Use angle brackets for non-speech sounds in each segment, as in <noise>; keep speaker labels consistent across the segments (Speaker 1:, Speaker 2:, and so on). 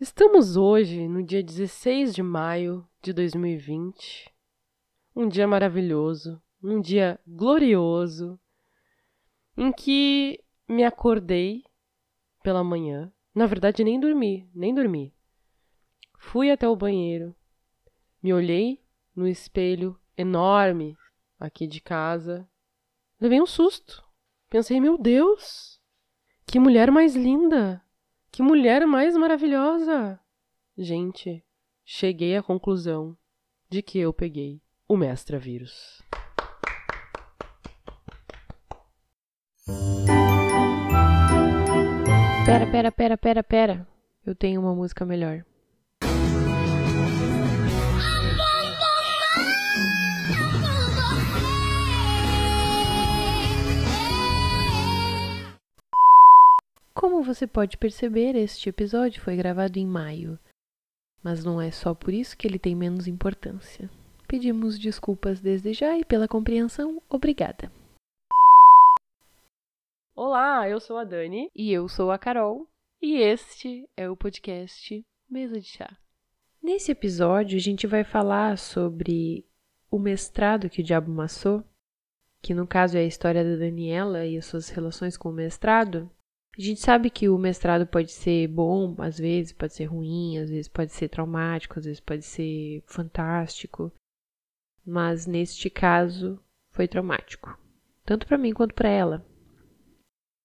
Speaker 1: Estamos hoje no dia 16 de maio de 2020. Um dia maravilhoso, um dia glorioso, em que me acordei pela manhã. Na verdade, nem dormi, nem dormi. Fui até o banheiro, me olhei no espelho enorme aqui de casa. Levei um susto. Pensei, meu Deus, que mulher mais linda! Que mulher mais maravilhosa! Gente, cheguei à conclusão de que eu peguei o Mestra Vírus.
Speaker 2: Pera, pera, pera, pera, pera. Eu tenho uma música melhor. Você pode perceber, este episódio foi gravado em maio, mas não é só por isso que ele tem menos importância. Pedimos desculpas desde já e pela compreensão, obrigada.
Speaker 1: Olá, eu sou a Dani
Speaker 2: E eu sou a Carol, e este é o podcast Mesa de Chá. Nesse episódio, a gente vai falar sobre o mestrado que o diabo maçou, que no caso é a história da Daniela e as suas relações com o mestrado. A gente sabe que o mestrado pode ser bom, às vezes pode ser ruim, às vezes pode ser traumático, às vezes pode ser fantástico, mas neste caso foi traumático, tanto para mim quanto para ela.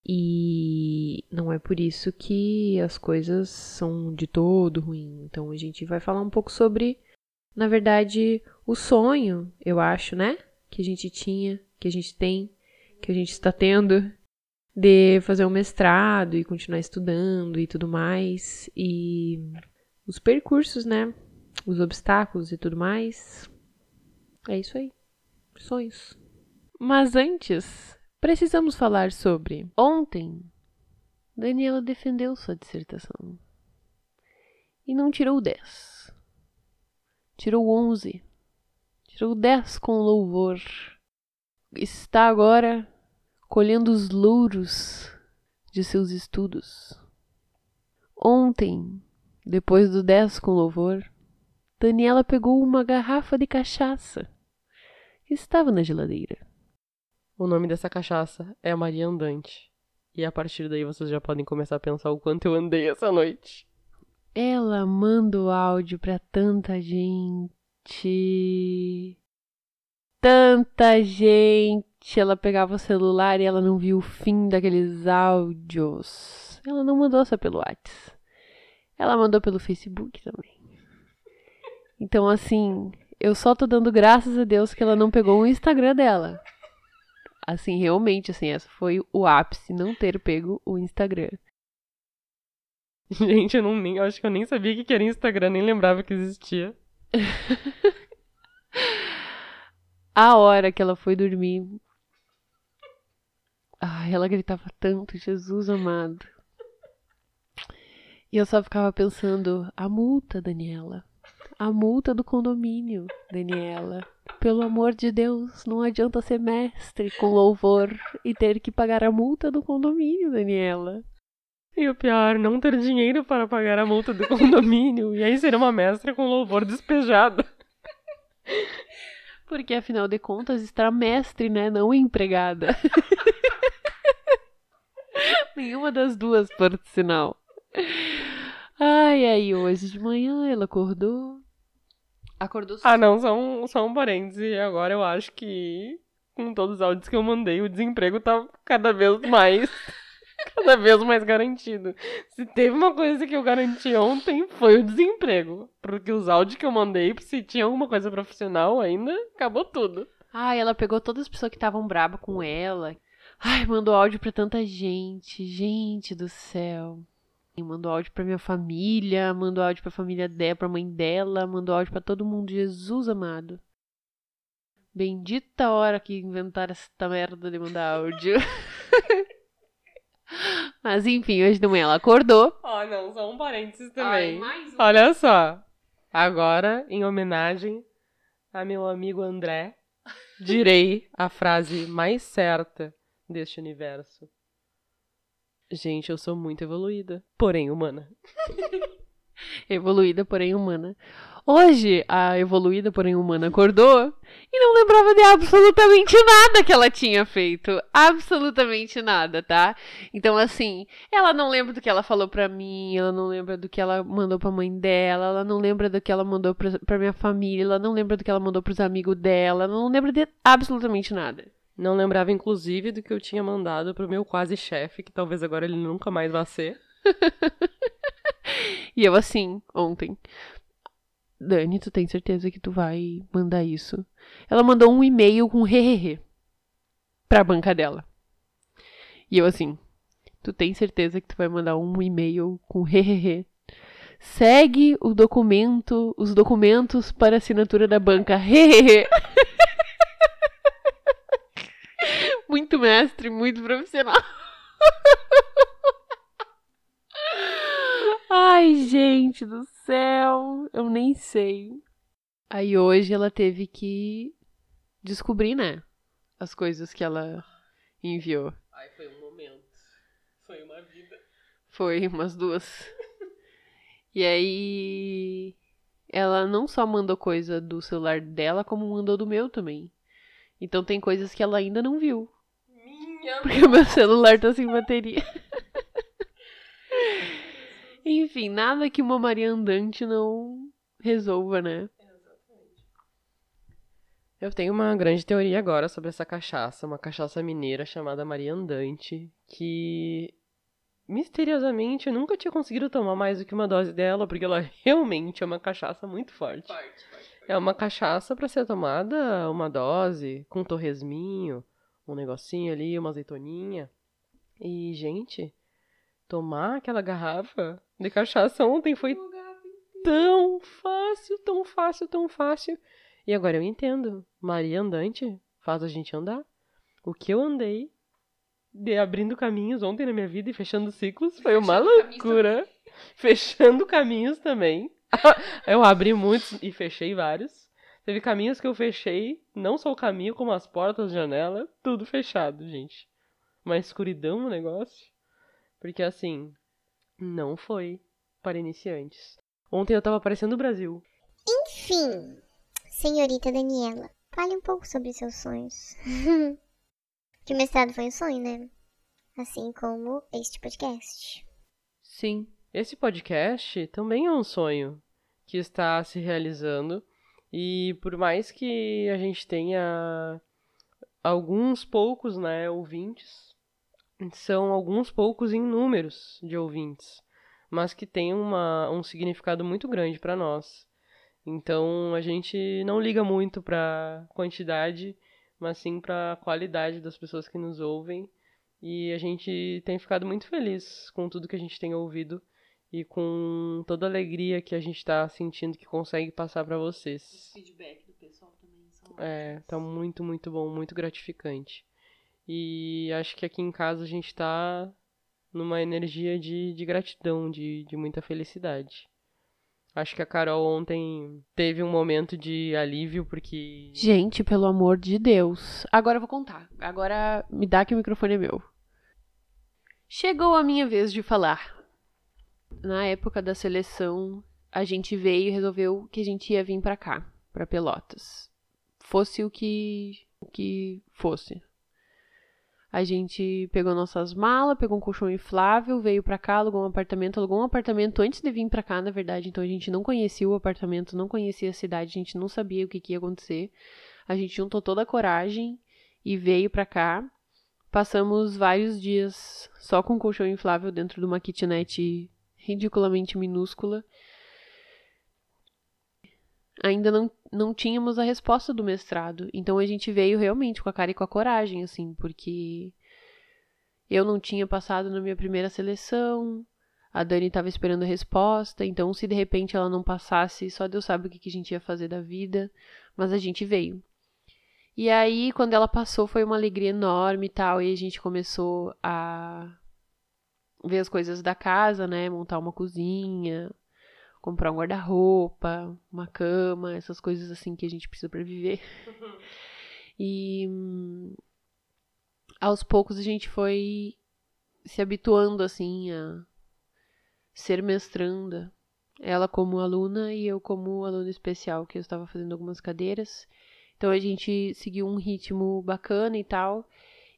Speaker 2: E não é por isso que as coisas são de todo ruim. Então a gente vai falar um pouco sobre, na verdade, o sonho, eu acho, né? Que a gente tinha, que a gente tem, que a gente está tendo de fazer um mestrado e continuar estudando e tudo mais. E os percursos, né? Os obstáculos e tudo mais. É isso aí. Sonhos. Mas antes, precisamos falar sobre. Ontem, Daniela defendeu sua dissertação. E não tirou 10. Tirou 11. Tirou 10 com louvor. Está agora colhendo os louros de seus estudos. Ontem, depois do 10 com louvor, Daniela pegou uma garrafa de cachaça que estava na geladeira.
Speaker 1: O nome dessa cachaça é Maria Andante. E a partir daí vocês já podem começar a pensar o quanto eu andei essa noite.
Speaker 2: Ela manda o áudio pra tanta gente. Tanta gente. Ela pegava o celular e ela não viu o fim daqueles áudios. Ela não mandou só pelo WhatsApp. Ela mandou pelo Facebook também. Então, assim, eu só tô dando graças a Deus que ela não pegou o Instagram dela. Assim, realmente, assim, essa foi o ápice, não ter pego o Instagram.
Speaker 1: Gente, eu não nem, eu acho que eu nem sabia que era Instagram, nem lembrava que existia. <laughs>
Speaker 2: A hora que ela foi dormir. Ai, ela gritava tanto, Jesus amado. E eu só ficava pensando, a multa, Daniela. A multa do condomínio, Daniela. Pelo amor de Deus, não adianta ser mestre com louvor e ter que pagar a multa do condomínio, Daniela.
Speaker 1: E o pior, não ter dinheiro para pagar a multa do condomínio. E aí ser uma mestra com louvor despejado.
Speaker 2: Porque afinal de contas, estar mestre, né? Não empregada. <laughs> <laughs> Nenhuma das duas, por sinal. Ai, aí hoje de manhã ela acordou. Acordou
Speaker 1: Ah, não, só um, só um parêntese. Agora eu acho que com todos os áudios que eu mandei, o desemprego tá cada vez mais. <laughs> cada vez mais garantido. Se teve uma coisa que eu garanti ontem, foi o desemprego. Porque os áudios que eu mandei, se tinha alguma coisa profissional ainda, acabou tudo.
Speaker 2: Ai, ela pegou todas as pessoas que estavam braba com ela. Ai, mandou áudio pra tanta gente. Gente do céu. E Mandou áudio pra minha família, mandou áudio pra família dela, pra mãe dela, mandou áudio pra todo mundo. Jesus amado. Bendita hora que inventaram essa merda de mandar áudio. <laughs> Mas enfim, hoje de manhã ela acordou.
Speaker 1: Ó, não, só um parênteses
Speaker 2: Ai,
Speaker 1: também.
Speaker 2: mais um.
Speaker 1: Olha só. Agora, em homenagem a meu amigo André, direi a frase mais certa deste universo. Gente, eu sou muito evoluída, porém humana. <laughs>
Speaker 2: Evoluída, porém humana. Hoje, a evoluída, porém humana, acordou e não lembrava de absolutamente nada que ela tinha feito. Absolutamente nada, tá? Então, assim, ela não lembra do que ela falou pra mim, ela não lembra do que ela mandou pra mãe dela, ela não lembra do que ela mandou pra, pra minha família, ela não lembra do que ela mandou pros amigos dela, ela não lembra de absolutamente nada.
Speaker 1: Não lembrava, inclusive, do que eu tinha mandado pro meu quase chefe, que talvez agora ele nunca mais vá ser. <laughs>
Speaker 2: e eu assim, ontem. Dani, tu tem certeza que tu vai mandar isso? Ela mandou um e-mail com hehehe pra banca dela. E eu assim, tu tem certeza que tu vai mandar um e-mail com hehehe? Segue o documento, os documentos para assinatura da banca. Hehehe. <laughs> muito mestre, muito profissional. Ai, gente do céu, eu nem sei. Aí hoje ela teve que descobrir, né? As coisas que ela enviou.
Speaker 1: Ai, foi um momento. Foi uma vida.
Speaker 2: Foi umas duas. e aí ela não só mandou coisa do celular dela, como mandou do meu também. Então tem coisas que ela ainda não viu.
Speaker 1: Minha
Speaker 2: Porque meu celular tá sem bateria. <laughs> Enfim, nada que uma Maria Andante não resolva, né?
Speaker 1: Eu tenho uma grande teoria agora sobre essa cachaça, uma cachaça mineira chamada Maria Andante, que misteriosamente eu nunca tinha conseguido tomar mais do que uma dose dela, porque ela <laughs> realmente é uma cachaça muito forte. É uma cachaça para ser tomada uma dose, com torresminho, um negocinho ali, uma azeitoninha. E, gente, tomar aquela garrafa de cachaça ontem foi tão fácil, tão fácil, tão fácil. E agora eu entendo. Maria Andante faz a gente andar. O que eu andei de abrindo caminhos ontem na minha vida e fechando ciclos foi uma loucura. Fechando caminhos também. <laughs> eu abri muitos e fechei vários. Teve caminhos que eu fechei, não só o caminho, como as portas, janela, tudo fechado, gente. Uma escuridão no negócio. Porque assim, não foi para iniciantes. Ontem eu tava aparecendo o Brasil.
Speaker 3: Enfim, senhorita Daniela, fale um pouco sobre seus sonhos. <laughs> que o mestrado foi um sonho, né? Assim como este podcast.
Speaker 2: Sim.
Speaker 1: Esse podcast também é um sonho que está se realizando. E por mais que a gente tenha alguns poucos, né, ouvintes, são alguns poucos em números de ouvintes, mas que tem uma, um significado muito grande para nós. Então a gente não liga muito para quantidade, mas sim para qualidade das pessoas que nos ouvem. E a gente tem ficado muito feliz com tudo que a gente tem ouvido e com toda a alegria que a gente está sentindo que consegue passar para vocês.
Speaker 2: O feedback do pessoal também são
Speaker 1: É, tá muito, muito bom, muito gratificante. E acho que aqui em casa a gente tá numa energia de, de gratidão, de, de muita felicidade. Acho que a Carol ontem teve um momento de alívio, porque.
Speaker 2: Gente, pelo amor de Deus. Agora eu vou contar. Agora me dá que o microfone é meu. Chegou a minha vez de falar. Na época da seleção, a gente veio e resolveu que a gente ia vir pra cá, pra Pelotas. Fosse o que, o que fosse. A gente pegou nossas malas, pegou um colchão inflável, veio pra cá, alugou um apartamento, alugou um apartamento antes de vir pra cá, na verdade. Então a gente não conhecia o apartamento, não conhecia a cidade, a gente não sabia o que, que ia acontecer. A gente juntou toda a coragem e veio pra cá. Passamos vários dias só com um colchão inflável dentro de uma kitnet ridiculamente minúscula. Ainda não, não tínhamos a resposta do mestrado, então a gente veio realmente com a cara e com a coragem, assim, porque eu não tinha passado na minha primeira seleção, a Dani estava esperando a resposta, então se de repente ela não passasse, só Deus sabe o que, que a gente ia fazer da vida, mas a gente veio. E aí, quando ela passou, foi uma alegria enorme e tal, e a gente começou a ver as coisas da casa, né? Montar uma cozinha, comprar um guarda-roupa, uma cama, essas coisas assim que a gente precisa para viver. <laughs> E hum, aos poucos a gente foi se habituando assim a ser mestranda, Ela como aluna e eu como aluna especial, que eu estava fazendo algumas cadeiras. Então a gente seguiu um ritmo bacana e tal.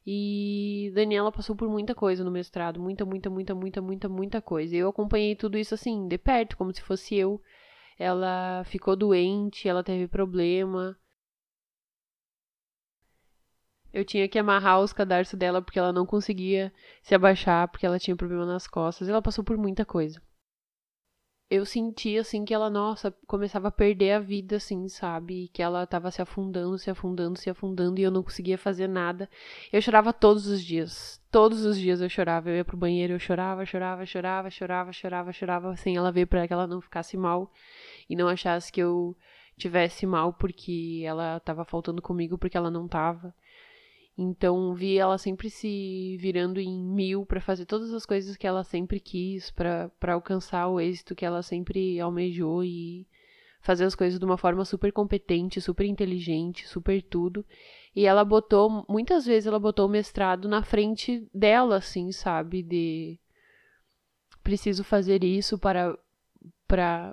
Speaker 2: E Daniela passou por muita coisa no mestrado, muita, muita, muita, muita, muita, muita coisa. Eu acompanhei tudo isso assim, de perto, como se fosse eu. Ela ficou doente, ela teve problema. Eu tinha que amarrar os cadarços dela porque ela não conseguia se abaixar, porque ela tinha problema nas costas. Ela passou por muita coisa eu senti assim que ela, nossa, começava a perder a vida, assim, sabe? Que ela tava se afundando, se afundando, se afundando e eu não conseguia fazer nada. Eu chorava todos os dias. Todos os dias eu chorava. Eu ia pro banheiro, eu chorava, chorava, chorava, chorava, chorava, chorava, sem ela ver para que ela não ficasse mal e não achasse que eu tivesse mal porque ela tava faltando comigo porque ela não tava. Então vi ela sempre se virando em mil para fazer todas as coisas que ela sempre quis, para alcançar o êxito que ela sempre almejou e fazer as coisas de uma forma super competente, super inteligente, super tudo. E ela botou, muitas vezes ela botou o mestrado na frente dela, assim, sabe, de preciso fazer isso para para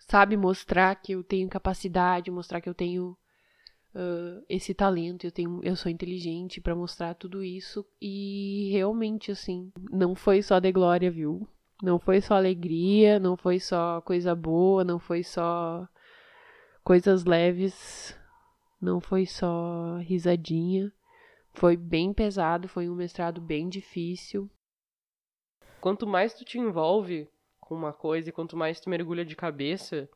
Speaker 2: sabe mostrar que eu tenho capacidade, mostrar que eu tenho uh, esse talento, eu tenho, eu sou inteligente para mostrar tudo isso e realmente assim, não foi só de glória, viu? Não foi só alegria, não foi só coisa boa, não foi só coisas leves, não foi só risadinha. Foi bem pesado, foi um mestrado bem difícil.
Speaker 1: Quanto mais tu te envolve com uma coisa e quanto mais tu mergulha de cabeça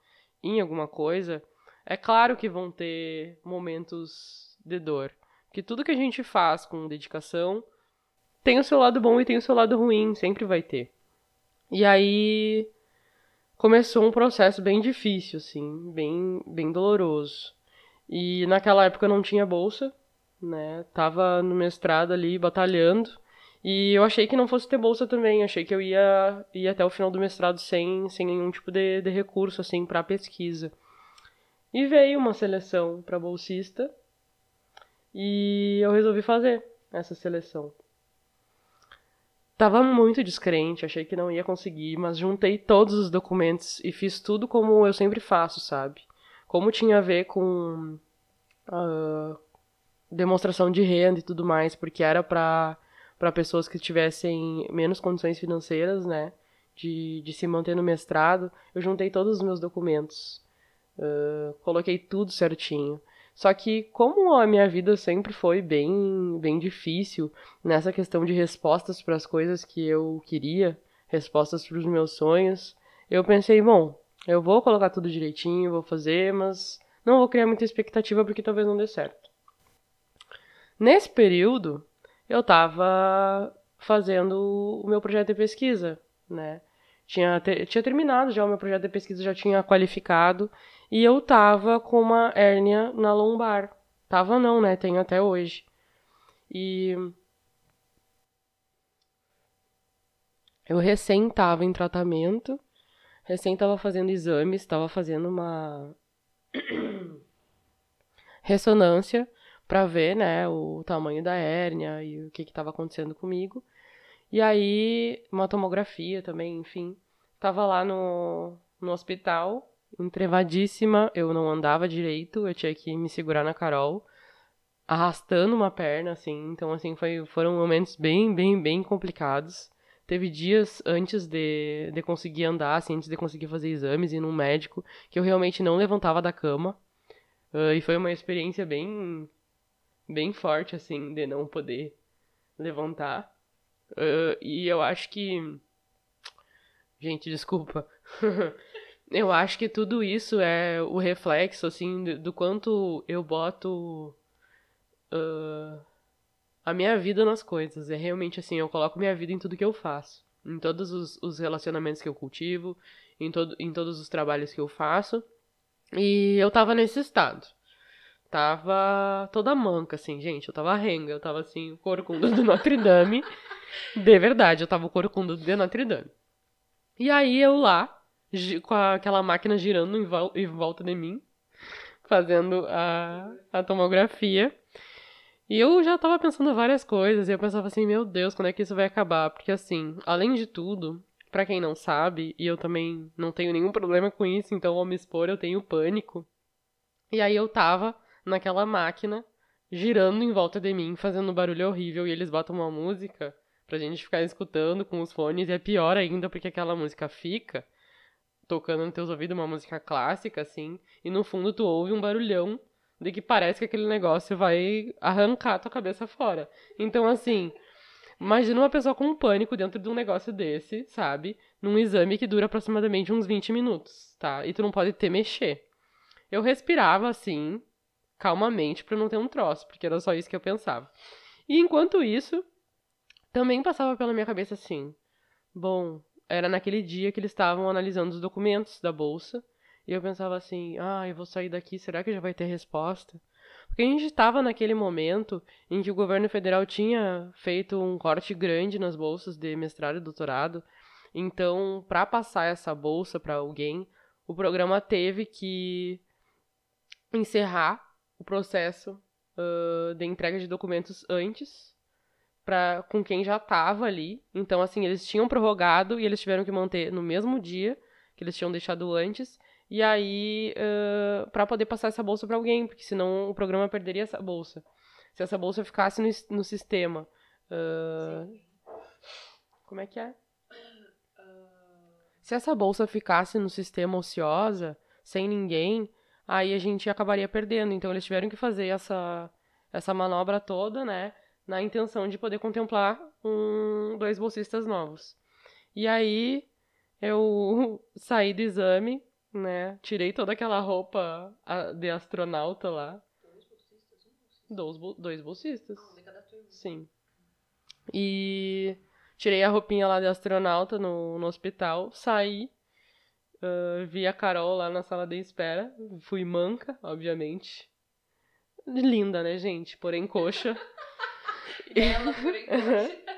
Speaker 1: em alguma coisa, é claro que vão ter momentos de dor. Que tudo que a gente faz com dedicação tem o seu lado bom e tem o seu lado ruim, sempre vai ter. E aí começou um processo bem difícil, assim, bem, bem doloroso. E naquela época eu não tinha bolsa, né? Tava no mestrado ali batalhando. E eu achei que não fosse ter bolsa também, achei que eu ia, ia até o final do mestrado sem, sem nenhum tipo de, de recurso, assim, para pesquisa. E veio uma seleção para bolsista e eu resolvi fazer essa seleção. Tava muito descrente, achei que não ia conseguir, mas juntei todos os documentos e fiz tudo como eu sempre faço, sabe? Como tinha a ver com uh, demonstração de renda e tudo mais, porque era para para pessoas que tivessem menos condições financeiras, né, de, de se manter no mestrado, eu juntei todos os meus documentos. Uh, coloquei tudo certinho. Só que como a minha vida sempre foi bem, bem difícil nessa questão de respostas para as coisas que eu queria, respostas para os meus sonhos, eu pensei, bom, eu vou colocar tudo direitinho, vou fazer, mas não vou criar muita expectativa porque talvez não dê certo. Nesse período, eu estava fazendo o meu projeto de pesquisa, né? Tinha, tinha terminado já o meu projeto de pesquisa, já tinha qualificado e eu tava com uma hérnia na lombar. Tava não, né? Tenho até hoje. E eu recém tava em tratamento, recém tava fazendo exames, tava fazendo uma <coughs> ressonância para ver, né, o tamanho da hérnia e o que que tava acontecendo comigo. E aí, uma tomografia também, enfim. Tava lá no, no hospital entrevadíssima, eu não andava direito, eu tinha que me segurar na Carol, arrastando uma perna, assim. Então, assim, foi, foram momentos bem, bem, bem complicados. Teve dias antes de, de conseguir andar, assim, antes de conseguir fazer exames e ir num médico, que eu realmente não levantava da cama. Uh, e foi uma experiência bem, bem forte, assim, de não poder levantar. Uh, e eu acho que. Gente, desculpa. <laughs> Eu acho que tudo isso é o reflexo, assim, do, do quanto eu boto uh, a minha vida nas coisas. É realmente assim, eu coloco minha vida em tudo que eu faço. Em todos os, os relacionamentos que eu cultivo, em, em todos os trabalhos que eu faço. E eu tava nesse estado. Tava toda manca, assim, gente. Eu tava renga, eu tava assim, o corcunda do Notre Dame. De verdade, eu tava o corcunda do Notre Dame. E aí eu lá, com aquela máquina girando em, vol em volta de mim, fazendo a, a tomografia. E eu já tava pensando várias coisas, e eu pensava assim, meu Deus, quando é que isso vai acabar? Porque assim, além de tudo, Pra quem não sabe, e eu também não tenho nenhum problema com isso, então ao me expor eu tenho pânico. E aí eu tava naquela máquina, girando em volta de mim, fazendo um barulho horrível, e eles botam uma música pra gente ficar escutando com os fones, e é pior ainda porque aquela música fica tocando nos teus ouvidos, uma música clássica, assim, e no fundo tu ouve um barulhão de que parece que aquele negócio vai arrancar tua cabeça fora. Então, assim, imagina uma pessoa com um pânico dentro de um negócio desse, sabe? Num exame que dura aproximadamente uns 20 minutos, tá? E tu não pode ter mexer. Eu respirava assim, calmamente, pra não ter um troço, porque era só isso que eu pensava. E enquanto isso, também passava pela minha cabeça assim: bom, era naquele dia que eles estavam analisando os documentos da bolsa. E eu pensava assim: ah, eu vou sair daqui, será que já vai ter resposta? Porque a gente estava naquele momento em que o governo federal tinha feito um corte grande nas bolsas de mestrado e doutorado. Então, para passar essa bolsa para alguém, o programa teve que encerrar o processo uh, de entrega de documentos antes para com quem já estava ali. Então, assim, eles tinham prorrogado e eles tiveram que manter no mesmo dia que eles tinham deixado antes. E aí, uh, para poder passar essa bolsa para alguém, porque senão o programa perderia essa bolsa. Se essa bolsa ficasse no, no sistema. Uh, como é que é? Se essa bolsa ficasse no sistema ociosa, sem ninguém, aí a gente acabaria perdendo. Então eles tiveram que fazer essa, essa manobra toda, né? Na intenção de poder contemplar um, dois bolsistas novos. E aí eu <laughs> saí do exame, né? Tirei toda aquela roupa de astronauta lá. Dois bolsistas? Dois, bolsistas. Sim. E tirei a roupinha lá de astronauta no, no hospital, saí, uh, vi a Carol lá na sala de espera, fui manca, obviamente. Linda, né, gente? Porém coxa. <laughs>
Speaker 2: Ela, coxa. <laughs>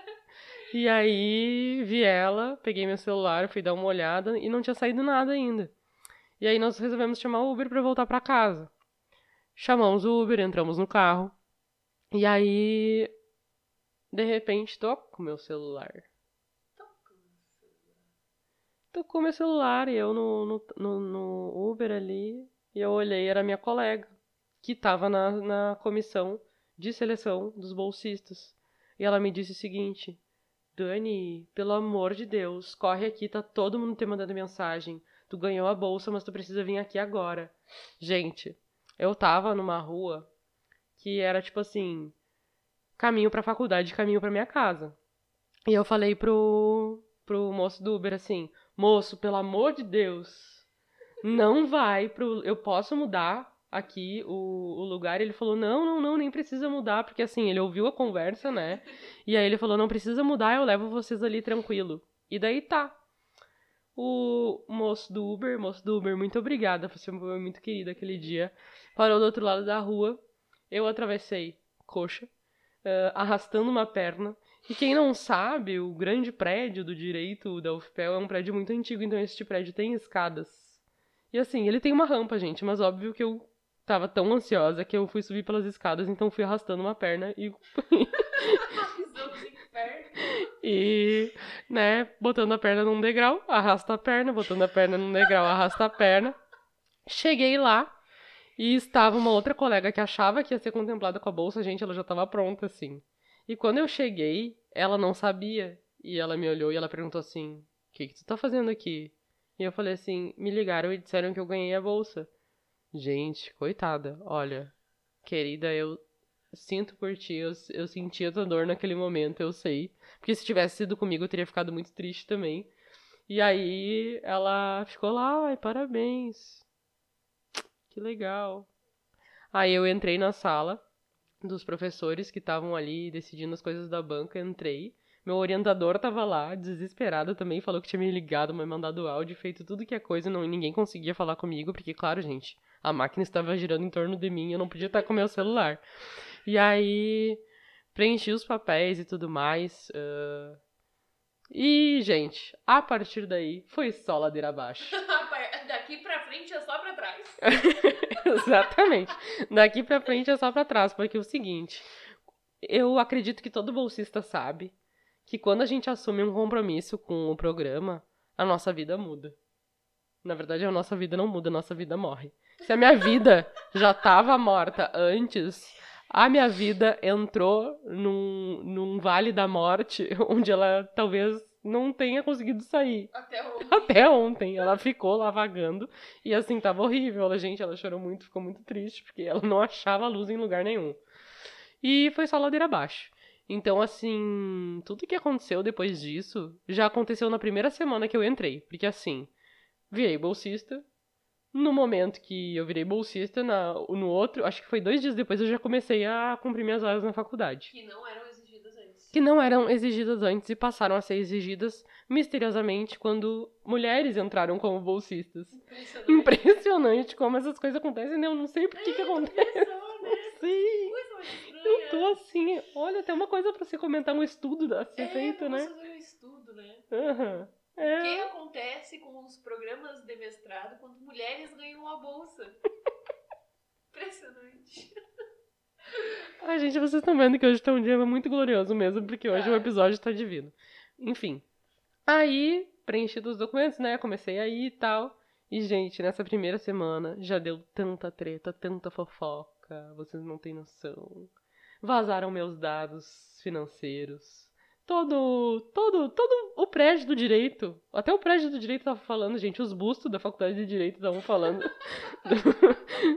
Speaker 1: E aí vi ela, peguei meu celular, fui dar uma olhada e não tinha saído nada ainda. E aí nós resolvemos chamar o Uber para voltar para casa. Chamamos o Uber, entramos no carro. E aí de repente toco meu celular. Tocou meu celular e eu no, no, no, no Uber ali. E eu olhei, era minha colega, que estava na, na comissão de seleção dos bolsistas. E ela me disse o seguinte: Dani, pelo amor de Deus, corre aqui, tá todo mundo te mandando mensagem. Tu ganhou a bolsa, mas tu precisa vir aqui agora. Gente, eu tava numa rua que era tipo assim, caminho pra faculdade, caminho pra minha casa. E eu falei pro, pro moço do Uber assim: "Moço, pelo amor de Deus, não vai pro eu posso mudar aqui o, o lugar. Ele falou: Não, não, não, nem precisa mudar, porque assim, ele ouviu a conversa, né? E aí ele falou: Não precisa mudar, eu levo vocês ali tranquilo. E daí tá. O moço do Uber, moço do Uber, muito obrigada, você foi muito querida aquele dia. Parou do outro lado da rua, eu atravessei, coxa, uh, arrastando uma perna. E quem não sabe, o grande prédio do direito da UFPEL é um prédio muito antigo, então este prédio tem escadas. E assim, ele tem uma rampa, gente, mas óbvio que eu tava tão ansiosa que eu fui subir pelas escadas, então fui arrastando uma perna e. <laughs> e, né, botando a perna num degrau, arrasta a perna, botando a perna num degrau, arrasta a perna. Cheguei lá e estava uma outra colega que achava que ia ser contemplada com a bolsa, gente, ela já estava pronta, assim. E quando eu cheguei, ela não sabia. E ela me olhou e ela perguntou assim: O que, que tu tá fazendo aqui? E eu falei assim: Me ligaram e disseram que eu ganhei a bolsa. Gente, coitada. Olha, querida, eu sinto por ti. Eu, eu senti a tua dor naquele momento, eu sei. Porque se tivesse sido comigo, eu teria ficado muito triste também. E aí ela ficou lá, ai, parabéns. Que legal. Aí eu entrei na sala dos professores que estavam ali decidindo as coisas da banca, entrei. Meu orientador tava lá, desesperado também, falou que tinha me ligado, me mandado áudio, feito tudo que é coisa, não, ninguém conseguia falar comigo, porque, claro, gente, a máquina estava girando em torno de mim, eu não podia estar com meu celular. E aí, preenchi os papéis e tudo mais. Uh... E, gente, a partir daí, foi só ladeira abaixo. <laughs>
Speaker 2: Daqui pra frente é só pra trás. <laughs>
Speaker 1: Exatamente. Daqui pra frente é só pra trás, porque é o seguinte, eu acredito que todo bolsista sabe que quando a gente assume um compromisso com o programa, a nossa vida muda. Na verdade, a nossa vida não muda, a nossa vida morre. Se a minha vida já estava morta antes, a minha vida entrou num, num vale da morte, <laughs> onde ela talvez não tenha conseguido sair.
Speaker 2: Até ontem. <laughs>
Speaker 1: Até ontem. Ela ficou lá vagando. E assim, tava horrível. Ela, gente, ela chorou muito, ficou muito triste, porque ela não achava luz em lugar nenhum. E foi só ladeira abaixo. Então, assim, tudo que aconteceu depois disso já aconteceu na primeira semana que eu entrei. Porque assim, virei bolsista. No momento que eu virei bolsista, na, no outro, acho que foi dois dias depois, eu já comecei a cumprir minhas horas na faculdade.
Speaker 2: Que não eram exigidas antes.
Speaker 1: Que não eram exigidas antes e passaram a ser exigidas misteriosamente quando mulheres entraram como bolsistas.
Speaker 2: Impressionante.
Speaker 1: Impressionante como essas coisas acontecem, né? Eu não sei por que que acontece.
Speaker 2: Impressão, né? <laughs>
Speaker 1: Sim.
Speaker 2: Coisa mais estranha.
Speaker 1: Eu tô assim, olha, tem uma coisa pra você comentar, um estudo a ser
Speaker 2: é,
Speaker 1: feito, né?
Speaker 2: fazer um estudo, né?
Speaker 1: Aham.
Speaker 2: O que
Speaker 1: É.
Speaker 2: acontece com os programas de mestrado quando mulheres ganham a bolsa? <laughs> Impressionante.
Speaker 1: Ai, gente, vocês estão vendo que hoje tá um dia muito glorioso mesmo, porque hoje
Speaker 2: Tá.
Speaker 1: o episódio tá divino. Enfim. Aí, preenchi os documentos, né? Comecei aí e tal. E, gente, nessa primeira semana já deu tanta treta, tanta fofoca. Vocês não têm noção. Vazaram meus dados financeiros. Todo, todo, todo o prédio do direito. Até o prédio do direito tava falando, gente. Os bustos da faculdade de direito estavam falando <laughs>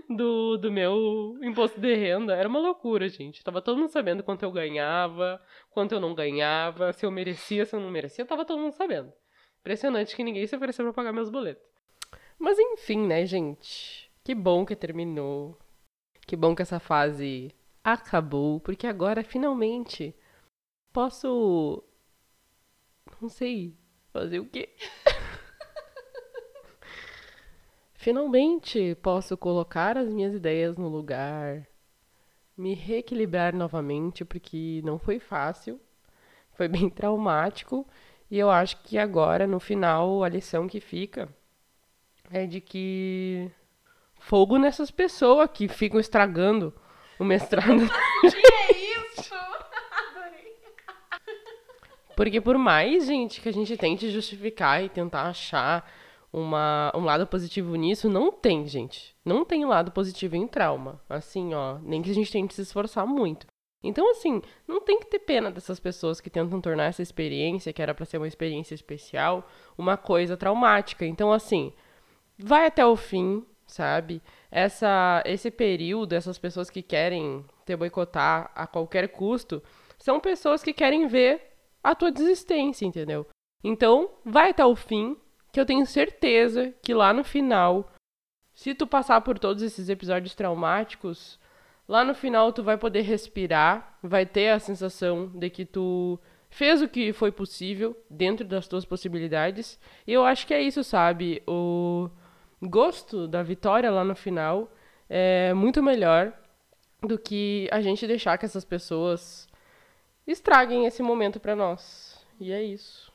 Speaker 1: do, do, do meu imposto de renda. Era uma loucura, gente. Tava todo mundo sabendo quanto eu ganhava, quanto eu não ganhava, se eu merecia, se eu não merecia. Tava todo mundo sabendo. Impressionante que ninguém se ofereceu pra pagar meus boletos. Mas enfim, né, gente? Que bom que terminou. Que bom que essa fase acabou, porque agora finalmente posso. Não sei fazer o quê. <laughs> finalmente posso colocar as minhas ideias no lugar, me reequilibrar novamente, porque não foi fácil, foi bem <laughs> traumático, e eu acho que agora, no final, a lição que fica é de que fogo nessas pessoas que ficam estragando o mestrado. <laughs>
Speaker 2: Que é isso?
Speaker 1: Porque por mais, gente, que a gente tente justificar e tentar achar uma, um lado positivo nisso, não tem, gente. Não tem lado positivo em trauma. Assim, ó, nem que a gente tente se esforçar muito. Então, assim, não tem que ter pena dessas pessoas que tentam tornar essa experiência, que era pra ser uma experiência especial, uma coisa traumática. Então, assim, vai até o fim, sabe? Essa, esse período, essas pessoas que querem te boicotar a qualquer custo, são pessoas que querem ver a tua desistência, entendeu? Então, vai até o fim, que eu tenho certeza que lá no final, se tu passar por todos esses episódios traumáticos, lá no final tu vai poder respirar, vai ter a sensação de que tu fez o que foi possível dentro das tuas possibilidades. E eu acho que é isso, sabe? O gosto da vitória lá no final é muito melhor do que a gente deixar que essas pessoas estraguem esse momento pra nós. E é isso.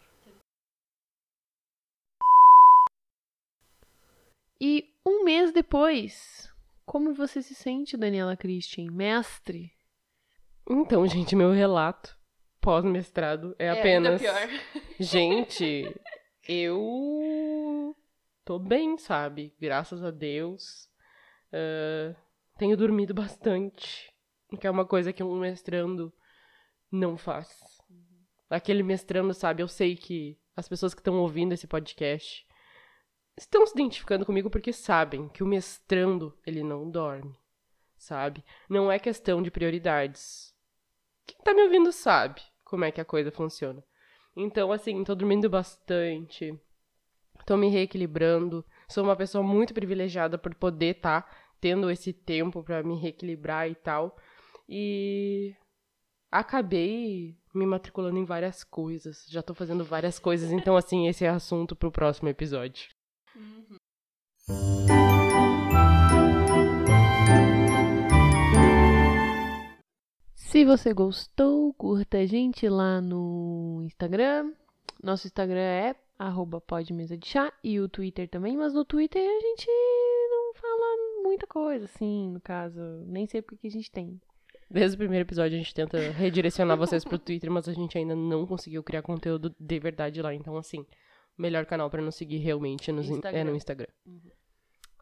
Speaker 2: E um mês depois, como você se sente, Daniela Christian? Mestre?
Speaker 1: Então, gente, meu relato pós-mestrado é, apenas.
Speaker 2: pior. <laughs>
Speaker 1: Gente, eu tô bem, sabe? Graças a Deus. Ah, tenho dormido bastante. Que é uma coisa que um mestrando não faz. Aquele mestrando, sabe? Eu sei que as pessoas que estão ouvindo esse podcast estão se identificando comigo porque sabem que o mestrando, ele não dorme, sabe? Não é questão de prioridades. Quem tá me ouvindo sabe como é que a coisa funciona. Então, assim, tô dormindo bastante, tô me reequilibrando. Sou uma pessoa muito privilegiada por poder estar tendo esse tempo pra me reequilibrar e tal. E acabei me matriculando em várias coisas. Já tô fazendo várias coisas, então, assim, esse é assunto pro próximo episódio.
Speaker 2: Se você gostou, curta a gente lá no Instagram. Nosso Instagram é arroba podmesa de chá e o Twitter também, mas no Twitter a gente não fala muita coisa, assim, no caso. Nem sei porque que a gente tem.
Speaker 1: Desde o primeiro episódio a gente tenta redirecionar vocês pro Twitter, mas a gente ainda não conseguiu criar conteúdo de verdade lá. Então, assim, o melhor canal pra nos seguir realmente é no Instagram. É no Instagram. Uhum.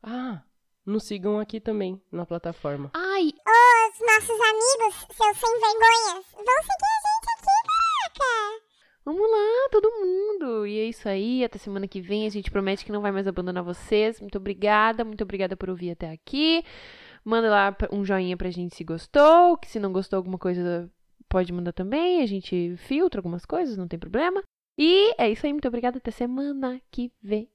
Speaker 1: Ah, nos sigam aqui também, na plataforma.
Speaker 2: Ai!
Speaker 3: Os nossos amigos, seus sem vergonhas, vão seguir a gente aqui, caraca!
Speaker 2: Vamos lá, todo mundo! E é isso aí, até semana que vem. A gente promete que não vai mais abandonar vocês. Muito obrigada, muito obrigada por ouvir até aqui. Manda lá um joinha pra gente se gostou, que se não gostou alguma coisa pode mandar também. A gente filtra algumas coisas, não tem problema. E é isso aí, muito obrigada. Até semana que vem.